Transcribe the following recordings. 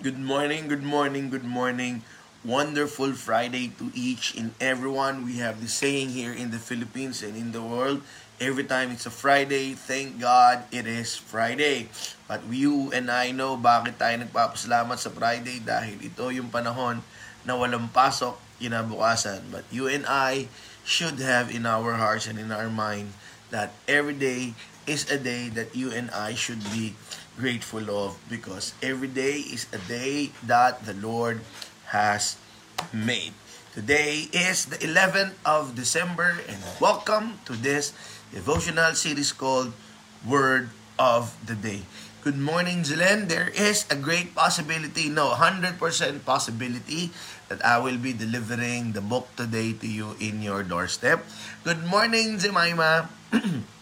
Good morning, good morning, good morning. Wonderful Friday to each and everyone. We have the saying here in the Philippines and in the world. Every time it's a Friday, thank God it is Friday. But you and I know bakit tayo nagpapasalamat sa Friday dahil ito yung panahon na walang pasok kinabukasan. But you and I should have in our hearts and in our mind that every day is a day that you and I should be grateful of because every day is a day that the Lord has made. Today is the 11th of December and welcome to this devotional series called Word of the Day. Good morning, Zelen. There is a great possibility, no, 100% possibility that I will be delivering the book today to you in your doorstep. Good morning, Jemima.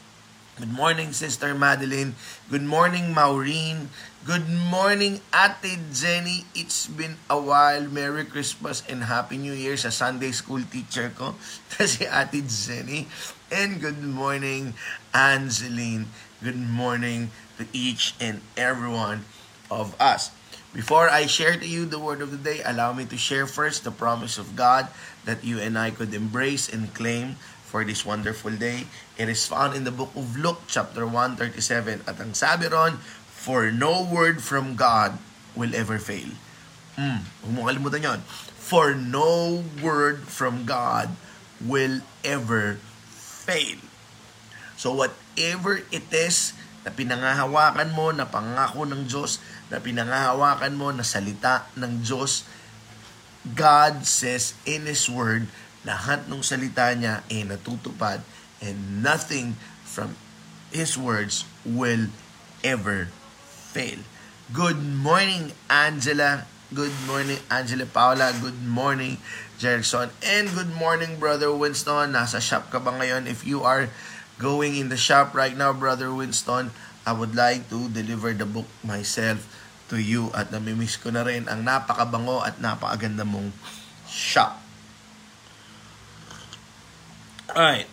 Good morning, Sister Madeline. Good morning, Maureen. Good morning, Ate Jenny. It's been a while. Merry Christmas and Happy New Year sa Sunday school teacher ko, si Ate Jenny. And good morning, Angeline. Good morning to each and every one of us. Before I share to you the word of the day, allow me to share first the promise of God that you and I could embrace and claim for this wonderful day. It is found in the book of Luke chapter 137 at ang sabi ron, For no word from God will ever fail. Hmm, kalimutan yun. For no word from God will ever fail. So whatever it is na pinangahawakan mo, na pangako ng Diyos, na pinangahawakan mo, na salita ng Diyos, God says in His Word lahat ng salita niya ay natutupad and nothing from His words will ever fail. Good morning, Angela. Good morning, Angela Paula. Good morning, Jerickson. And good morning, Brother Winston. Nasa shop ka ba ngayon? If you are going in the shop right now, Brother Winston, I would like to deliver the book myself to you at namimiss ko na rin ang napakabango at napakaganda mong shop. Alright.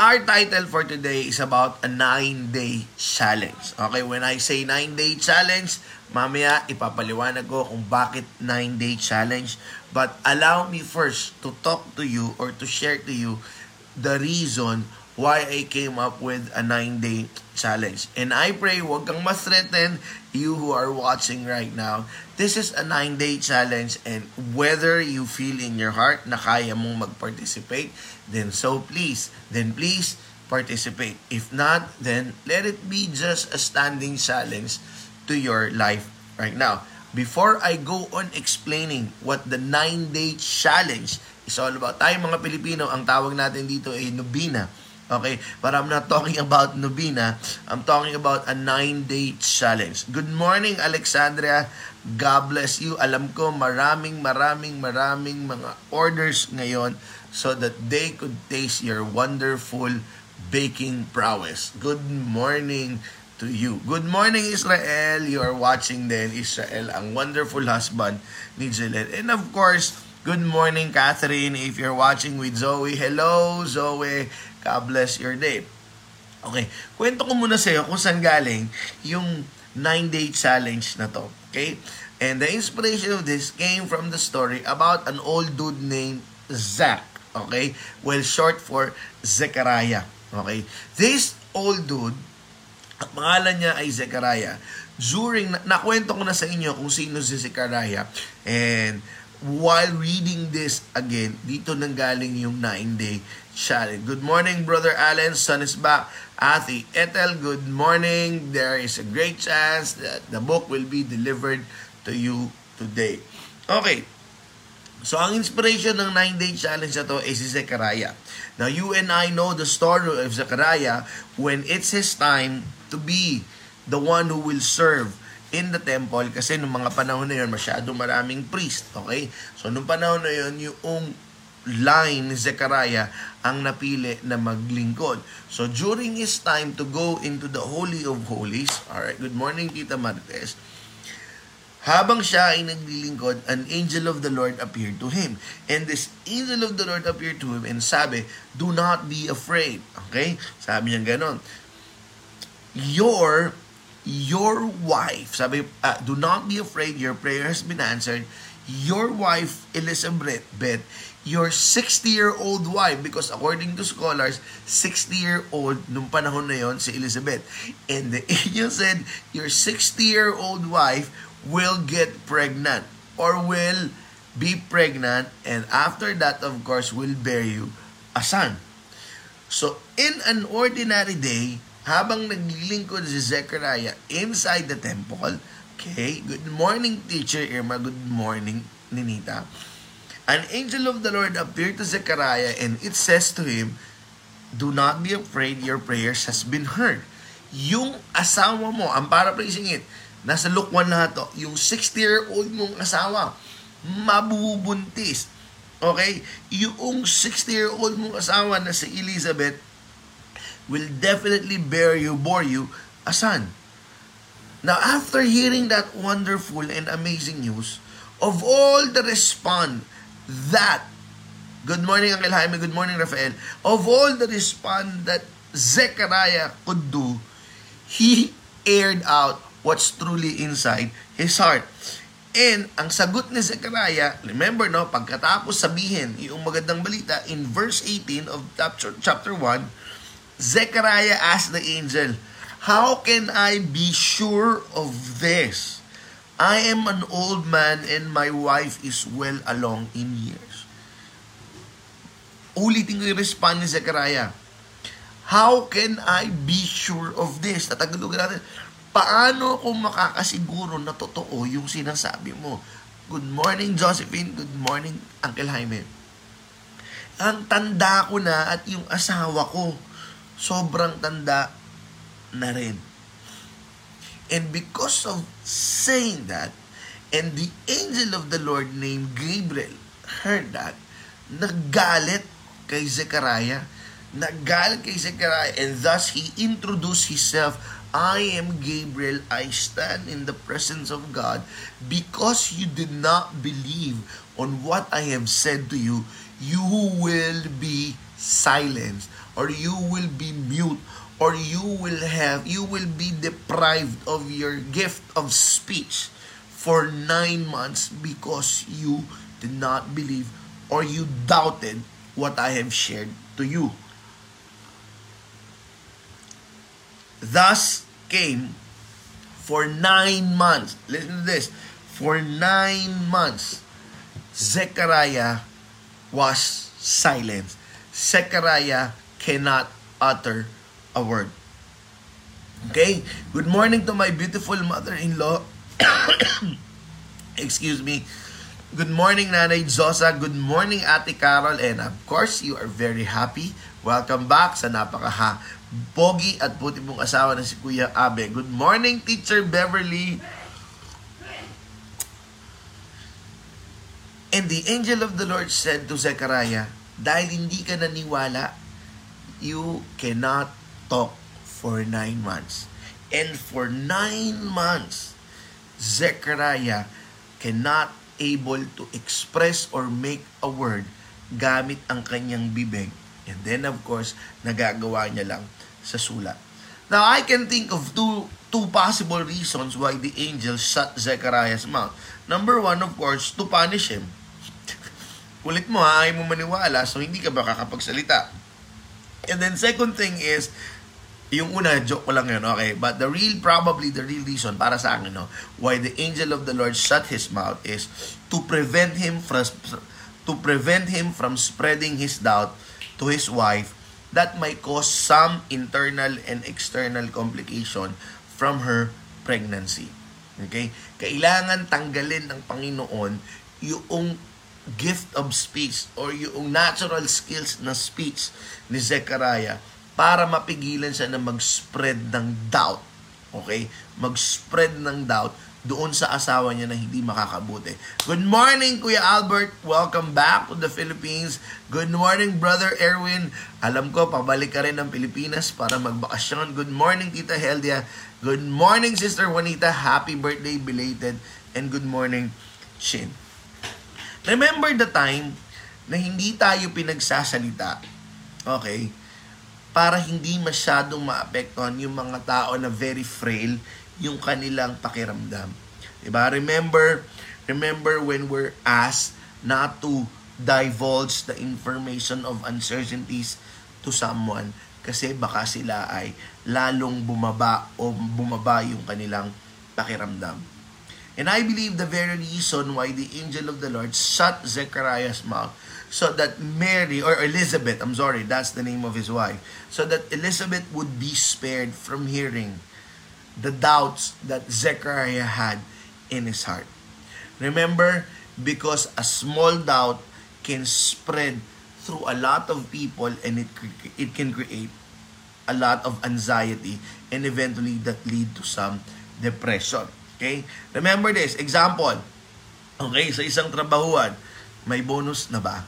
Our title for today is about a 9-day challenge. Okay, when I say 9-day challenge, mamaya ipapaliwanag ko kung bakit 9-day challenge. But allow me first to talk to you or to share to you the reason why I came up with a 9-day challenge. And I pray wag kang ma-threaten you who are watching right now. This is a 9-day challenge and whether you feel in your heart na kaya mong mag-participate, then so please, then please participate. If not, then let it be just a standing challenge to your life right now. Before I go on explaining what the 9-day challenge is all about, tayo mga Pilipino, ang tawag natin dito ay Nubina. Okay? But I'm not talking about Nubina. I'm talking about a 9-day challenge. Good morning, Alexandria. God bless you. Alam ko maraming, maraming, maraming mga orders ngayon so that they could taste your wonderful baking prowess. Good morning to you. Good morning, Israel. You are watching then, Israel, ang wonderful husband ni Jillet. And of course, good morning, Catherine. If you're watching with Zoe, hello, Zoe. God bless your day. Okay, kwento ko muna sa iyo kung saan galing yung 9-day challenge na to. Okay? And the inspiration of this came from the story about an old dude named Zach. Okay? Well, short for Zechariah. Okay? This old dude, at pangalan niya ay Zechariah. During, nakwento ko na sa inyo kung sino si Zechariah. And while reading this again, dito nang galing yung 9-day challenge. Good morning, Brother Allen. Son is back. Ate Ethel, good morning. There is a great chance that the book will be delivered to you today. Okay. So, ang inspiration ng 9-day challenge na to is si Zechariah. Now, you and I know the story of Zechariah when it's his time to be the one who will serve in the temple kasi nung mga panahon na yun, masyado maraming priest, okay? So, nung panahon na yun, yung line ni Zechariah ang napili na maglingkod. So, during his time to go into the Holy of Holies, alright, good morning, Tita Martes, habang siya ay naglilingkod, an angel of the Lord appeared to him. And this angel of the Lord appeared to him and sabi, Do not be afraid. Okay? Sabi niya ganon. Your your wife, sabi, uh, do not be afraid, your prayer has been answered. Your wife, Elizabeth, Beth, your 60-year-old wife, because according to scholars, 60-year-old nung panahon na yon si Elizabeth. And the angel said, your 60-year-old wife will get pregnant or will be pregnant and after that, of course, will bear you a son. So, in an ordinary day, habang naglilingkod si Zechariah inside the temple, okay, good morning teacher Irma, good morning Ninita. An angel of the Lord appeared to Zechariah and it says to him, Do not be afraid, your prayers has been heard. Yung asawa mo, ang paraphrasing it, nasa Luke 1 lahat to, yung 60-year-old mong asawa, mabubuntis Okay? Yung 60-year-old mong asawa na si Elizabeth will definitely bear you, bore you, a son. Now, after hearing that wonderful and amazing news, of all the respond that, good morning Uncle Jaime, good morning Rafael, of all the respond that Zechariah could do, he aired out what's truly inside his heart. And ang sagot ni Zechariah, remember no, pagkatapos sabihin yung magandang balita, in verse 18 of chapter, chapter 1, Zechariah asked the angel, How can I be sure of this? I am an old man and my wife is well along in years. Ulitin ko yung respond ni Zechariah. How can I be sure of this? Tatagalogin natin paano ako makakasiguro na totoo yung sinasabi mo? Good morning, Josephine. Good morning, Uncle Jaime. Ang tanda ko na at yung asawa ko, sobrang tanda na rin. And because of saying that, and the angel of the Lord named Gabriel heard that, naggalit kay Zechariah. Naggalit kay Zechariah and thus he introduced himself I am Gabriel. I stand in the presence of God because you did not believe on what I have said to you. You will be silenced or you will be mute or you will have you will be deprived of your gift of speech for nine months because you did not believe or you doubted what I have shared to you. thus came for nine months. Listen to this. For nine months, Zechariah was silent. Zechariah cannot utter a word. Okay? Good morning to my beautiful mother-in-law. Excuse me. Good morning, Nanay Josa. Good morning, Ate Carol. And of course, you are very happy. Welcome back sa napaka pogi at puti mong asawa na si Kuya Abe. Good morning, Teacher Beverly. And the angel of the Lord said to Zechariah, dahil hindi ka naniwala, you cannot talk for nine months. And for nine months, Zechariah cannot able to express or make a word gamit ang kanyang bibig. And then of course, nagagawa niya lang sa sulat. Now, I can think of two two possible reasons why the angel shut Zechariah's mouth. Number one, of course, to punish him. Kulit mo ha, ayaw mo maniwala, so hindi ka ba kakapagsalita. And then second thing is, yung una, joke ko lang yun, okay? But the real, probably the real reason para sa akin, no, why the angel of the Lord shut his mouth is to prevent him from to prevent him from spreading his doubt to his wife that might cause some internal and external complication from her pregnancy. Okay? Kailangan tanggalin ng Panginoon yung gift of speech or yung natural skills na speech ni Zechariah para mapigilan siya na mag-spread ng doubt. Okay? Mag-spread ng doubt doon sa asawa niya na hindi makakabuti. Good morning, Kuya Albert. Welcome back to the Philippines. Good morning, Brother Erwin. Alam ko, pabalik ka rin ng Pilipinas para magbakasyon. Good morning, Tita Heldia. Good morning, Sister Juanita. Happy birthday, belated. And good morning, Shin. Remember the time na hindi tayo pinagsasalita, okay, para hindi masyadong maapektuhan yung mga tao na very frail, yung kanilang pakiramdam. Diba? Remember, remember when we're asked not to divulge the information of uncertainties to someone kasi baka sila ay lalong bumaba o bumaba yung kanilang pakiramdam. And I believe the very reason why the angel of the Lord shut Zechariah's mouth so that Mary, or Elizabeth, I'm sorry, that's the name of his wife, so that Elizabeth would be spared from hearing the doubts that Zechariah had in his heart. Remember, because a small doubt can spread through a lot of people and it, it can create a lot of anxiety and eventually that lead to some depression. Okay? Remember this. Example. Okay, sa isang trabahuan, may bonus na ba?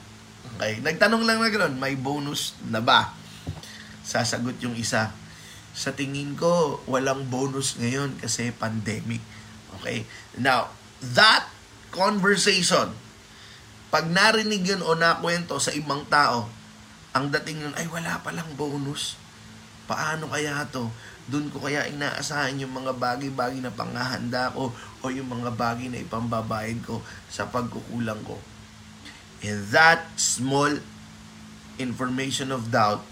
Okay? Nagtanong lang na gano'n, may bonus na ba? Sasagot yung isa. Sa tingin ko, walang bonus ngayon kasi pandemic. Okay? Now, that conversation, pag narinig yun o nakwento sa ibang tao, ang dating nun, ay wala palang bonus. Paano kaya to? Doon ko kaya inaasahan yung mga bagay-bagay na panghahanda ko o yung mga bagay na ipambabayad ko sa pagkukulang ko. And that small information of doubt,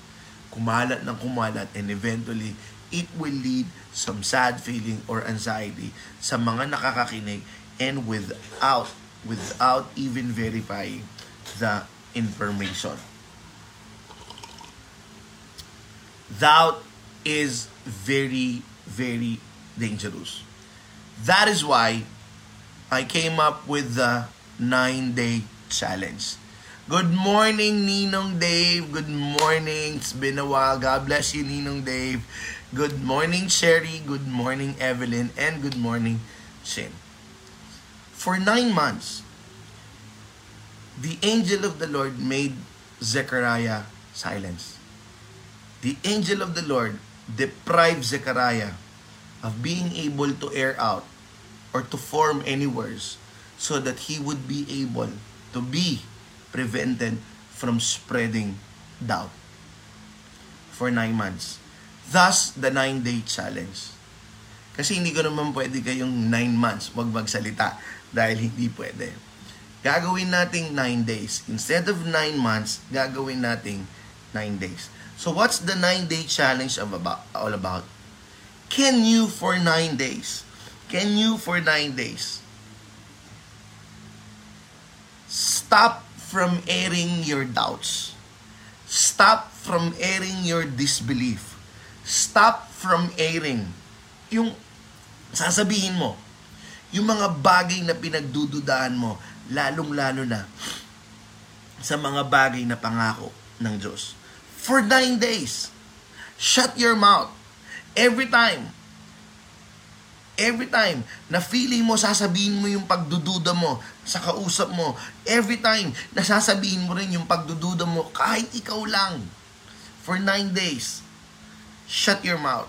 kumalat ng kumalat and eventually it will lead some sad feeling or anxiety sa mga nakakakinig and without without even verifying the information. Doubt is very, very dangerous. That is why I came up with the nine day challenge. Good morning, Ninong Dave. Good morning. It's been a while. God bless you, Ninong Dave. Good morning, Sherry. Good morning, Evelyn. And good morning, Shin. For nine months, the angel of the Lord made Zechariah silence. The angel of the Lord deprive Zechariah of being able to air out or to form any words so that he would be able to be prevented from spreading doubt for nine months. Thus, the nine-day challenge. Kasi hindi ko naman pwede kayong nine months wag magsalita dahil hindi pwede. Gagawin nating nine days. Instead of nine months, gagawin nating nine days. So what's the nine-day challenge of about, all about? Can you for nine days? Can you for nine days? Stop from airing your doubts. Stop from airing your disbelief. Stop from airing yung sasabihin mo, yung mga bagay na pinagdududahan mo, lalong-lalo na sa mga bagay na pangako ng Diyos for nine days. Shut your mouth. Every time. Every time na feeling mo, sasabihin mo yung pagdududa mo sa kausap mo. Every time na sasabihin mo rin yung pagdududa mo kahit ikaw lang. For nine days. Shut your mouth.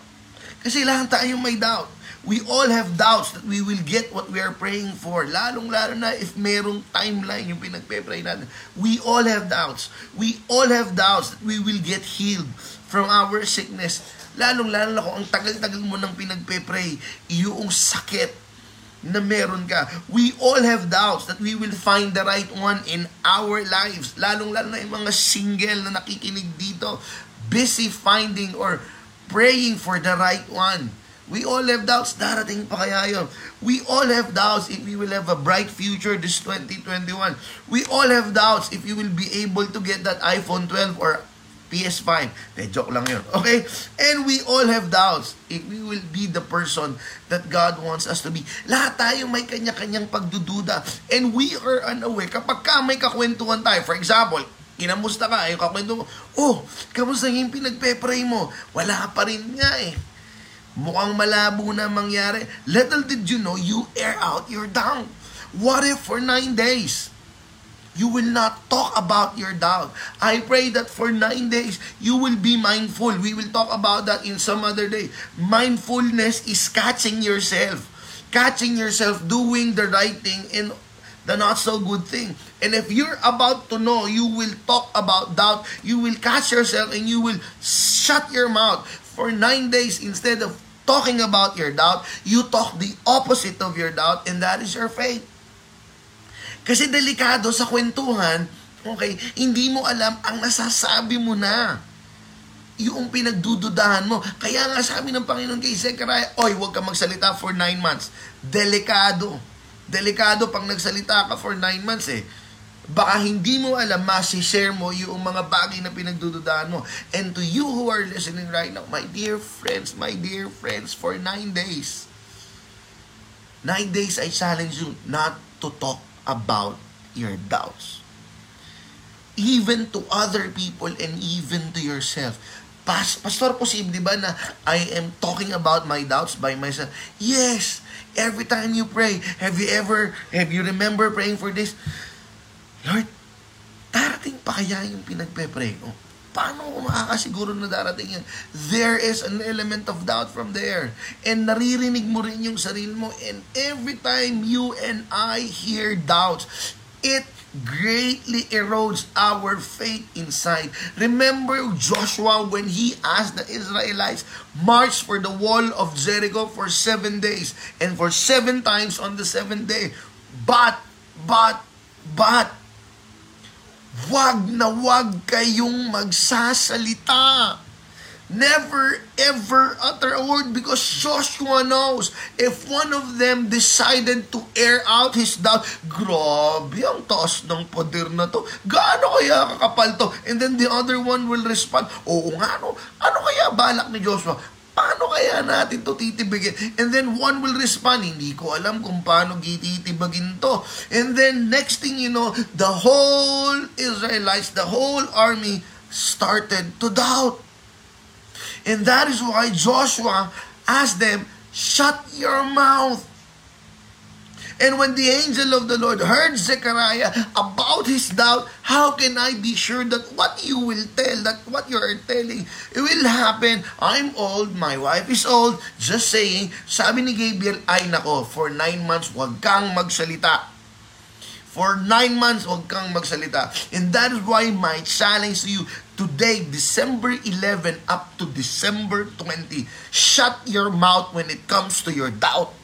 Kasi lahat tayong may doubt we all have doubts that we will get what we are praying for. Lalong-lalo na if merong timeline yung pinagpe-pray natin. We all have doubts. We all have doubts that we will get healed from our sickness. Lalong-lalo na kung ang tagal-tagal mo nang pinagpe-pray, yung sakit na meron ka. We all have doubts that we will find the right one in our lives. Lalong-lalo na yung mga single na nakikinig dito, busy finding or praying for the right one We all have doubts, darating pa kaya yun. We all have doubts if we will have a bright future this 2021. We all have doubts if you will be able to get that iPhone 12 or PS5. De, joke lang yun. Okay? And we all have doubts if we will be the person that God wants us to be. Lahat tayo may kanya-kanyang pagdududa. And we are unaware. Kapag ka may kakwentuhan tayo, for example, kinamusta ka, yung kakwento mo, oh, kamusta yung pinagpe-pray mo? Wala pa rin nga eh Mukhang malabo na mangyari. Little did you know, you air out your doubt. What if for nine days, you will not talk about your doubt? I pray that for nine days, you will be mindful. We will talk about that in some other day. Mindfulness is catching yourself. Catching yourself doing the right thing and the not so good thing. And if you're about to know, you will talk about doubt, you will catch yourself and you will shut your mouth for nine days instead of talking about your doubt, you talk the opposite of your doubt, and that is your faith. Kasi delikado sa kwentuhan, okay, hindi mo alam ang nasasabi mo na. Yung pinagdududahan mo. Kaya nga sabi ng Panginoon kay Zechariah, Oy, huwag ka magsalita for nine months. Delikado. Delikado pag nagsalita ka for nine months eh baka hindi mo alam, share mo yung mga bagay na pinagdududahan mo. And to you who are listening right now, my dear friends, my dear friends, for nine days, nine days I challenge you not to talk about your doubts. Even to other people and even to yourself. Pas Pastor, posible ba na I am talking about my doubts by myself? Yes! Every time you pray, have you ever, have you remember praying for this? Lord, darating pa kaya yung pinagpe-pray ko? Paano ko makakasiguro na darating yan? There is an element of doubt from there. And naririnig mo rin yung sarili mo. And every time you and I hear doubts, it greatly erodes our faith inside. Remember Joshua when he asked the Israelites, march for the wall of Jericho for seven days, and for seven times on the seventh day. But, but, but, Wag na wag kayong magsasalita. Never ever utter a word because Joshua knows if one of them decided to air out his doubt, grabe ang taas ng poder na to. Gaano kaya kakapal to? And then the other one will respond, oo nga no, ano kaya balak ni Joshua? Paano kaya natin to titibigin? And then one will respond, hindi ko alam kung paano gititibagin to. And then next thing you know, the whole Israelites, the whole army started to doubt. And that is why Joshua asked them, shut your mouth. And when the angel of the Lord heard Zechariah about his doubt, how can I be sure that what you will tell, that what you are telling, it will happen? I'm old, my wife is old, just saying, sabi ni Gabriel, ay nako, for nine months, wag kang magsalita. For nine months, wag kang magsalita. And that is why my challenge to you today, December 11 up to December 20, shut your mouth when it comes to your doubt.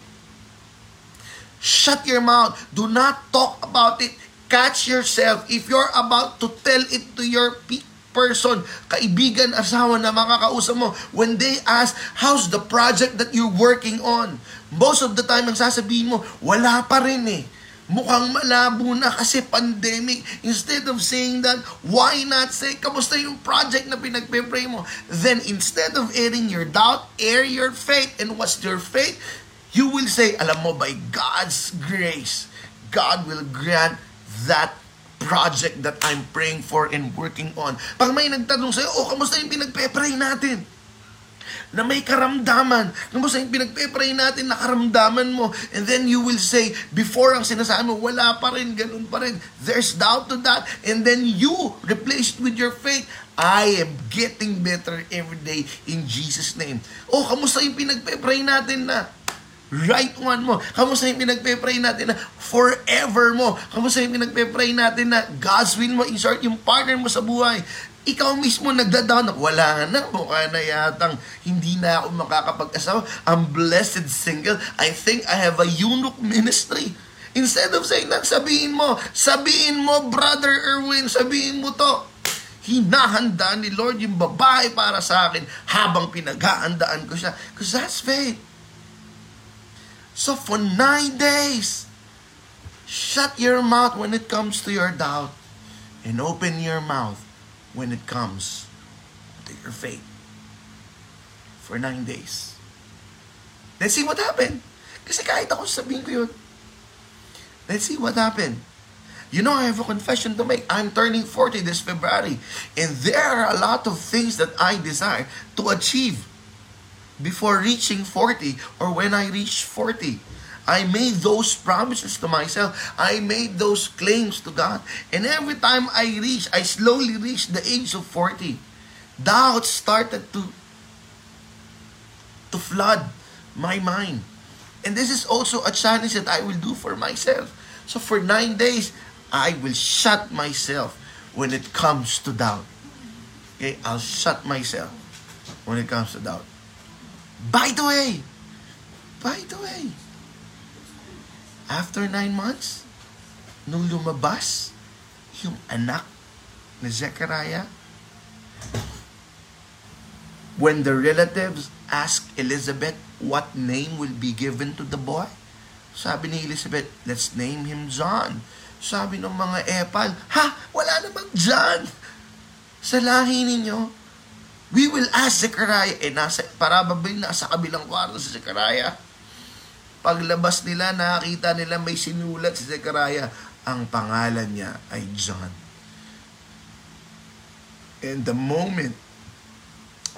Shut your mouth. Do not talk about it. Catch yourself. If you're about to tell it to your person, kaibigan, asawa na makakausap mo, when they ask, how's the project that you're working on? Most of the time, ang sasabihin mo, wala pa rin eh. Mukhang malabo na kasi pandemic. Instead of saying that, why not say, kamusta yung project na pinagpe-pray mo? Then instead of airing your doubt, air your faith. And what's your faith? You will say, alam mo, by God's grace, God will grant that project that I'm praying for and working on. Pag may nagtanong sa'yo, oh, kamusta yung pinagpe-pray natin? Na may karamdaman. Kamusta yung pinagpe-pray natin na karamdaman mo? And then you will say, before ang sinasabi mo, wala pa rin, ganun pa rin. There's doubt to that. And then you replace it with your faith. I am getting better every day in Jesus' name. Oh, kamusta yung pinagpe-pray natin na right one mo. Kamusta yung pinagpe-pray natin na forever mo? Kamusta yung pinagpe-pray natin na God's will mo, in short, yung partner mo sa buhay. Ikaw mismo nagdadown na wala na, mukha na yatang hindi na ako makakapag-asawa. I'm blessed single. I think I have a eunuch ministry. Instead of saying that, sabihin mo, sabihin mo, Brother Erwin, sabihin mo to, hinahanda ni Lord yung babae para sa akin habang pinaghahandaan ko siya. Because that's faith. So for nine days, shut your mouth when it comes to your doubt and open your mouth when it comes to your faith. For nine days. Let's see what happened. Kasi kahit ako sabihin ko yun. Let's see what happened. You know, I have a confession to make. I'm turning 40 this February. And there are a lot of things that I desire to achieve before reaching 40 or when I reach 40. I made those promises to myself. I made those claims to God. And every time I reach, I slowly reach the age of 40, doubt started to, to flood my mind. And this is also a challenge that I will do for myself. So for nine days, I will shut myself when it comes to doubt. Okay, I'll shut myself when it comes to doubt. By the way, by the way, after nine months, nung lumabas yung anak ni Zechariah, when the relatives asked Elizabeth what name will be given to the boy, sabi ni Elizabeth, let's name him John. Sabi ng mga epal, ha, wala namang John. Sa lahi ninyo, we will ask Zechariah. Eh, nasa, probably nasa kabilang kwarto si Zechariah. Paglabas nila, nakakita nila may sinulat si Zechariah. Ang pangalan niya ay John. And the moment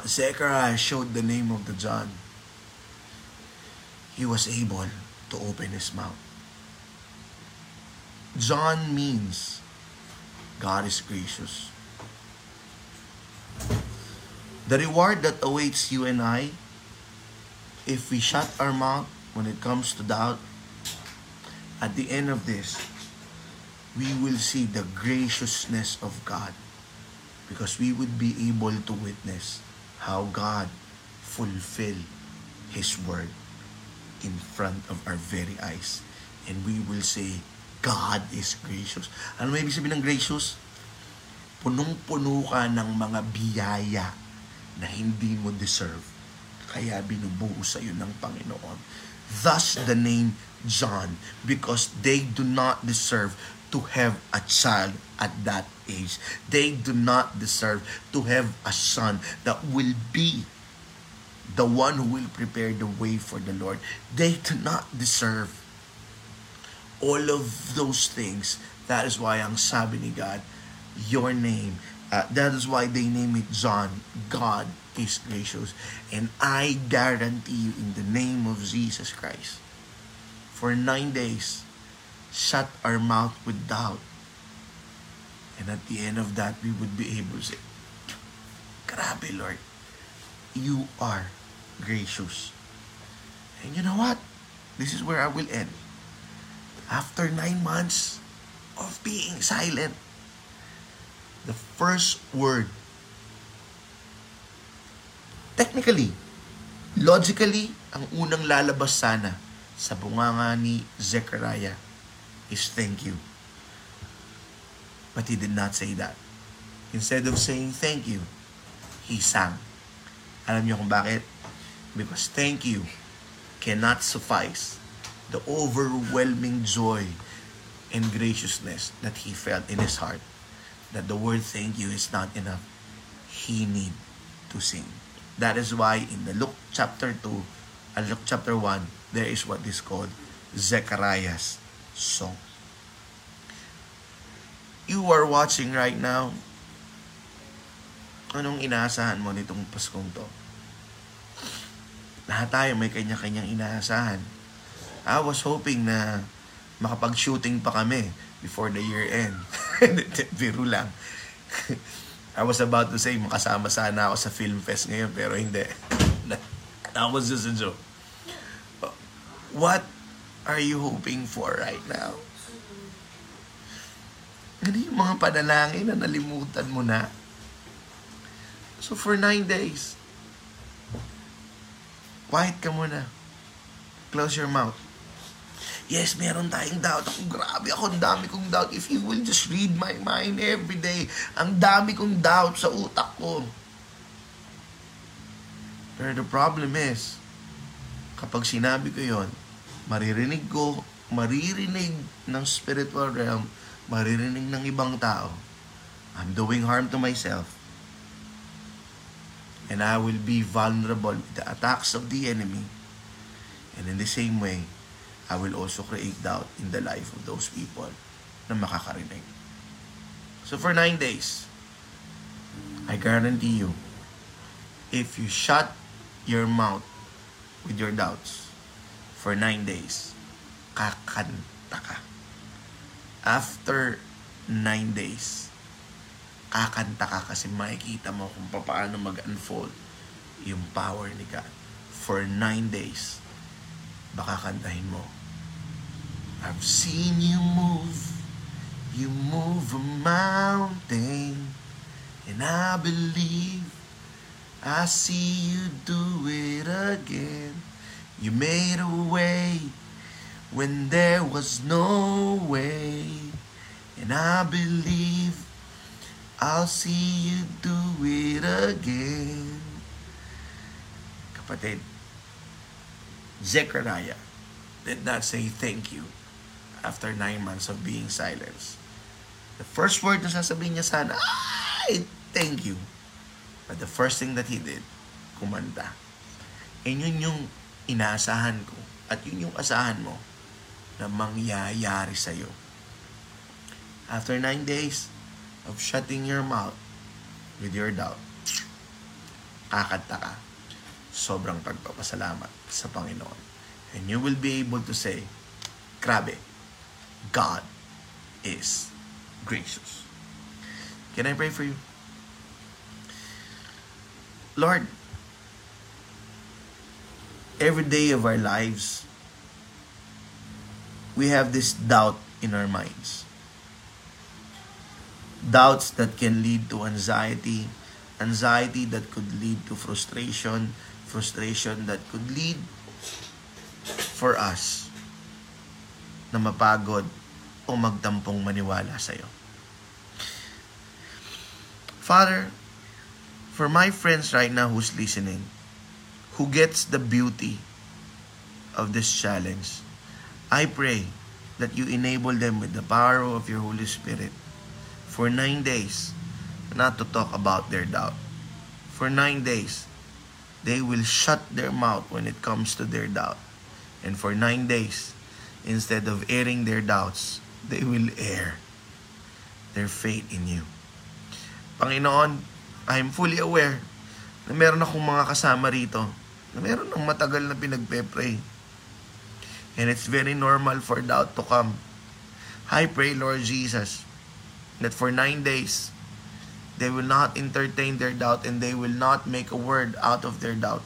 Zechariah showed the name of the John, he was able to open his mouth. John means God is gracious. The reward that awaits you and I, if we shut our mouth when it comes to doubt, at the end of this, we will see the graciousness of God because we would be able to witness how God fulfilled His word in front of our very eyes. And we will say, God is gracious. Ano may ibig sabihin ng gracious? Punong-puno ka ng mga biyaya na hindi mo deserve. Kaya binubuo sa iyo ng Panginoon. Thus the name John, because they do not deserve to have a child at that age. They do not deserve to have a son that will be the one who will prepare the way for the Lord. They do not deserve all of those things. That is why ang sabi ni God, your name, uh, that is why they name it John. God is gracious. And I guarantee you in the name of Jesus Christ, for nine days, shut our mouth with doubt. And at the end of that, we would be able to say, Grabe, Lord. You are gracious. And you know what? This is where I will end. After nine months of being silent, the first word, technically, logically, ang unang lalabas sana sa bunganga ni Zechariah is thank you. But he did not say that. Instead of saying thank you, he sang. Alam niyo kung bakit? Because thank you cannot suffice the overwhelming joy and graciousness that he felt in his heart. That the word thank you is not enough. He need to sing. That is why in the Luke chapter 2 and Luke chapter 1, there is what is called Zechariah's song. You are watching right now. Anong inaasahan mo nitong Paskong to? Lahat tayo may kanya-kanyang inaasahan. I was hoping na makapag-shooting pa kami before the year end. Biro lang. I was about to say makasama sana ako sa film fest ngayon pero hindi. That was just a joke. What are you hoping for right now? Ano yung mga panalangin na nalimutan mo na? So for nine days, quiet ka muna. Close your mouth. Yes, meron tayong doubt. Ako, grabe ako, ang dami kong doubt. If you will just read my mind every day, ang dami kong doubt sa utak ko. Pero the problem is, kapag sinabi ko yon, maririnig ko, maririnig ng spiritual realm, maririnig ng ibang tao. I'm doing harm to myself. And I will be vulnerable to the attacks of the enemy. And in the same way, I will also create doubt in the life of those people na makakarinig. So for nine days, I guarantee you, if you shut your mouth with your doubts for nine days, kakanta ka. After nine days, kakanta ka kasi makikita mo kung paano mag-unfold yung power ni God. For nine days, baka kantahin mo I've seen you move, you move a mountain, and I believe I see you do it again. You made a way when there was no way. And I believe I'll see you do it again. Kapatid, Zechariah did not say thank you after nine months of being silenced. The first word na sasabihin niya sana, ay, thank you. But the first thing that he did, kumanta. And yun yung inaasahan ko. At yun yung asahan mo na mangyayari sa'yo. After nine days of shutting your mouth with your doubt, kakanta ka. Sobrang pagpapasalamat sa Panginoon. And you will be able to say, Grabe, God is gracious. Can I pray for you? Lord, every day of our lives, we have this doubt in our minds. Doubts that can lead to anxiety, anxiety that could lead to frustration, frustration that could lead for us na mapagod o magtampong maniwala sa iyo. Father, for my friends right now who's listening, who gets the beauty of this challenge, I pray that you enable them with the power of your Holy Spirit for nine days not to talk about their doubt. For nine days, they will shut their mouth when it comes to their doubt. And for nine days, instead of airing their doubts, they will air their faith in you. Panginoon, I'm fully aware na meron akong mga kasama rito na meron ng matagal na pinagpe-pray. And it's very normal for doubt to come. I pray, Lord Jesus, that for nine days, they will not entertain their doubt and they will not make a word out of their doubt.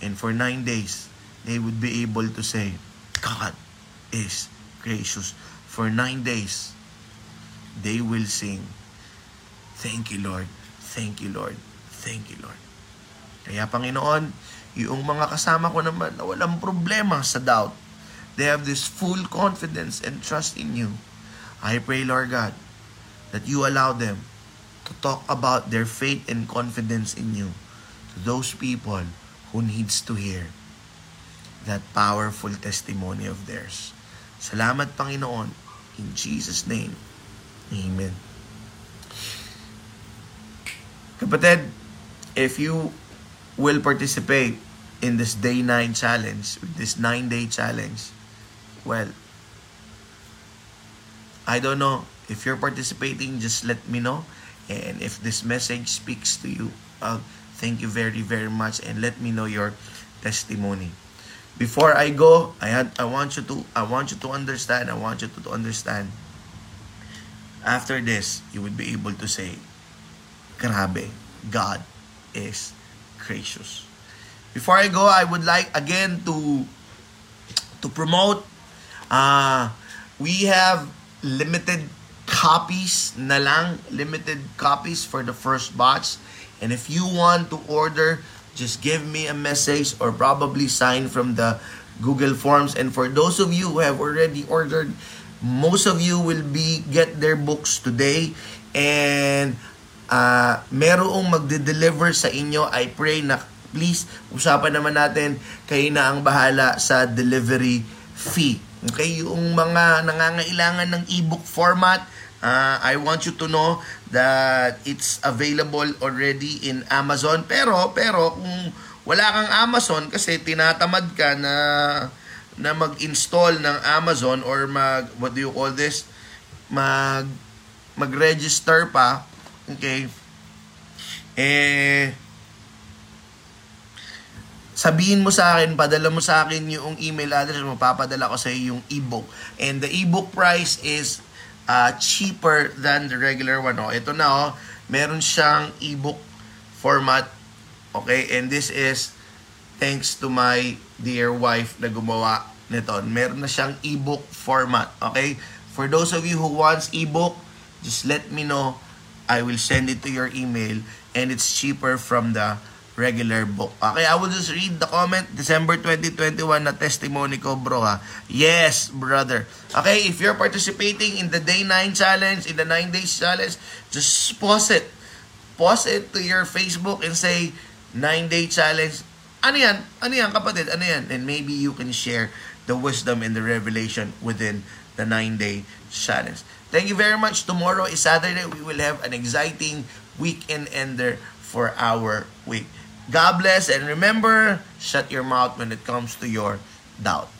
And for nine days, they would be able to say, God is gracious. For nine days, they will sing, Thank you, Lord. Thank you, Lord. Thank you, Lord. Kaya Panginoon, yung mga kasama ko naman na walang problema sa doubt, they have this full confidence and trust in you. I pray, Lord God, that you allow them to talk about their faith and confidence in you to those people who needs to hear that powerful testimony of theirs. Salamat, Panginoon. In Jesus' name, Amen. Kapatid, if you will participate in this day 9 challenge, this 9 day challenge, well, I don't know if you're participating, just let me know. And if this message speaks to you, uh, thank you very, very much and let me know your testimony. Before I go, I had I want you to I want you to understand, I want you to, to understand. After this, you would be able to say, Grabe, God is gracious. Before I go, I would like again to to promote uh we have limited copies na lang, limited copies for the first batch. And if you want to order, just give me a message or probably sign from the Google Forms. And for those of you who have already ordered, most of you will be get their books today. And uh, merong magde-deliver sa inyo. I pray na please, usapan naman natin, kayo na ang bahala sa delivery fee. Okay, yung mga nangangailangan ng ebook format, uh, I want you to know that it's available already in Amazon. Pero, pero kung wala kang Amazon kasi tinatamad ka na na mag-install ng Amazon or mag what do you call this mag mag-register pa okay eh sabihin mo sa akin, padala mo sa akin yung email address mo, papadala ko sa iyo yung ebook. And the ebook price is uh, cheaper than the regular one. Oh, ito na oh, meron siyang ebook format. Okay, and this is thanks to my dear wife na gumawa nito. Meron na siyang ebook format. Okay? For those of you who wants ebook, just let me know. I will send it to your email and it's cheaper from the regular book. Okay, I will just read the comment. December 2021 na testimony ko, bro, ha? Yes, brother. Okay, if you're participating in the day 9 challenge, in the 9 days challenge, just pause it. Pause it to your Facebook and say, 9 day challenge. Ano yan? Ano yan, kapatid? Ano yan? And maybe you can share the wisdom and the revelation within the 9 day challenge. Thank you very much. Tomorrow is Saturday. We will have an exciting weekend ender for our week. God bless and remember, shut your mouth when it comes to your doubt.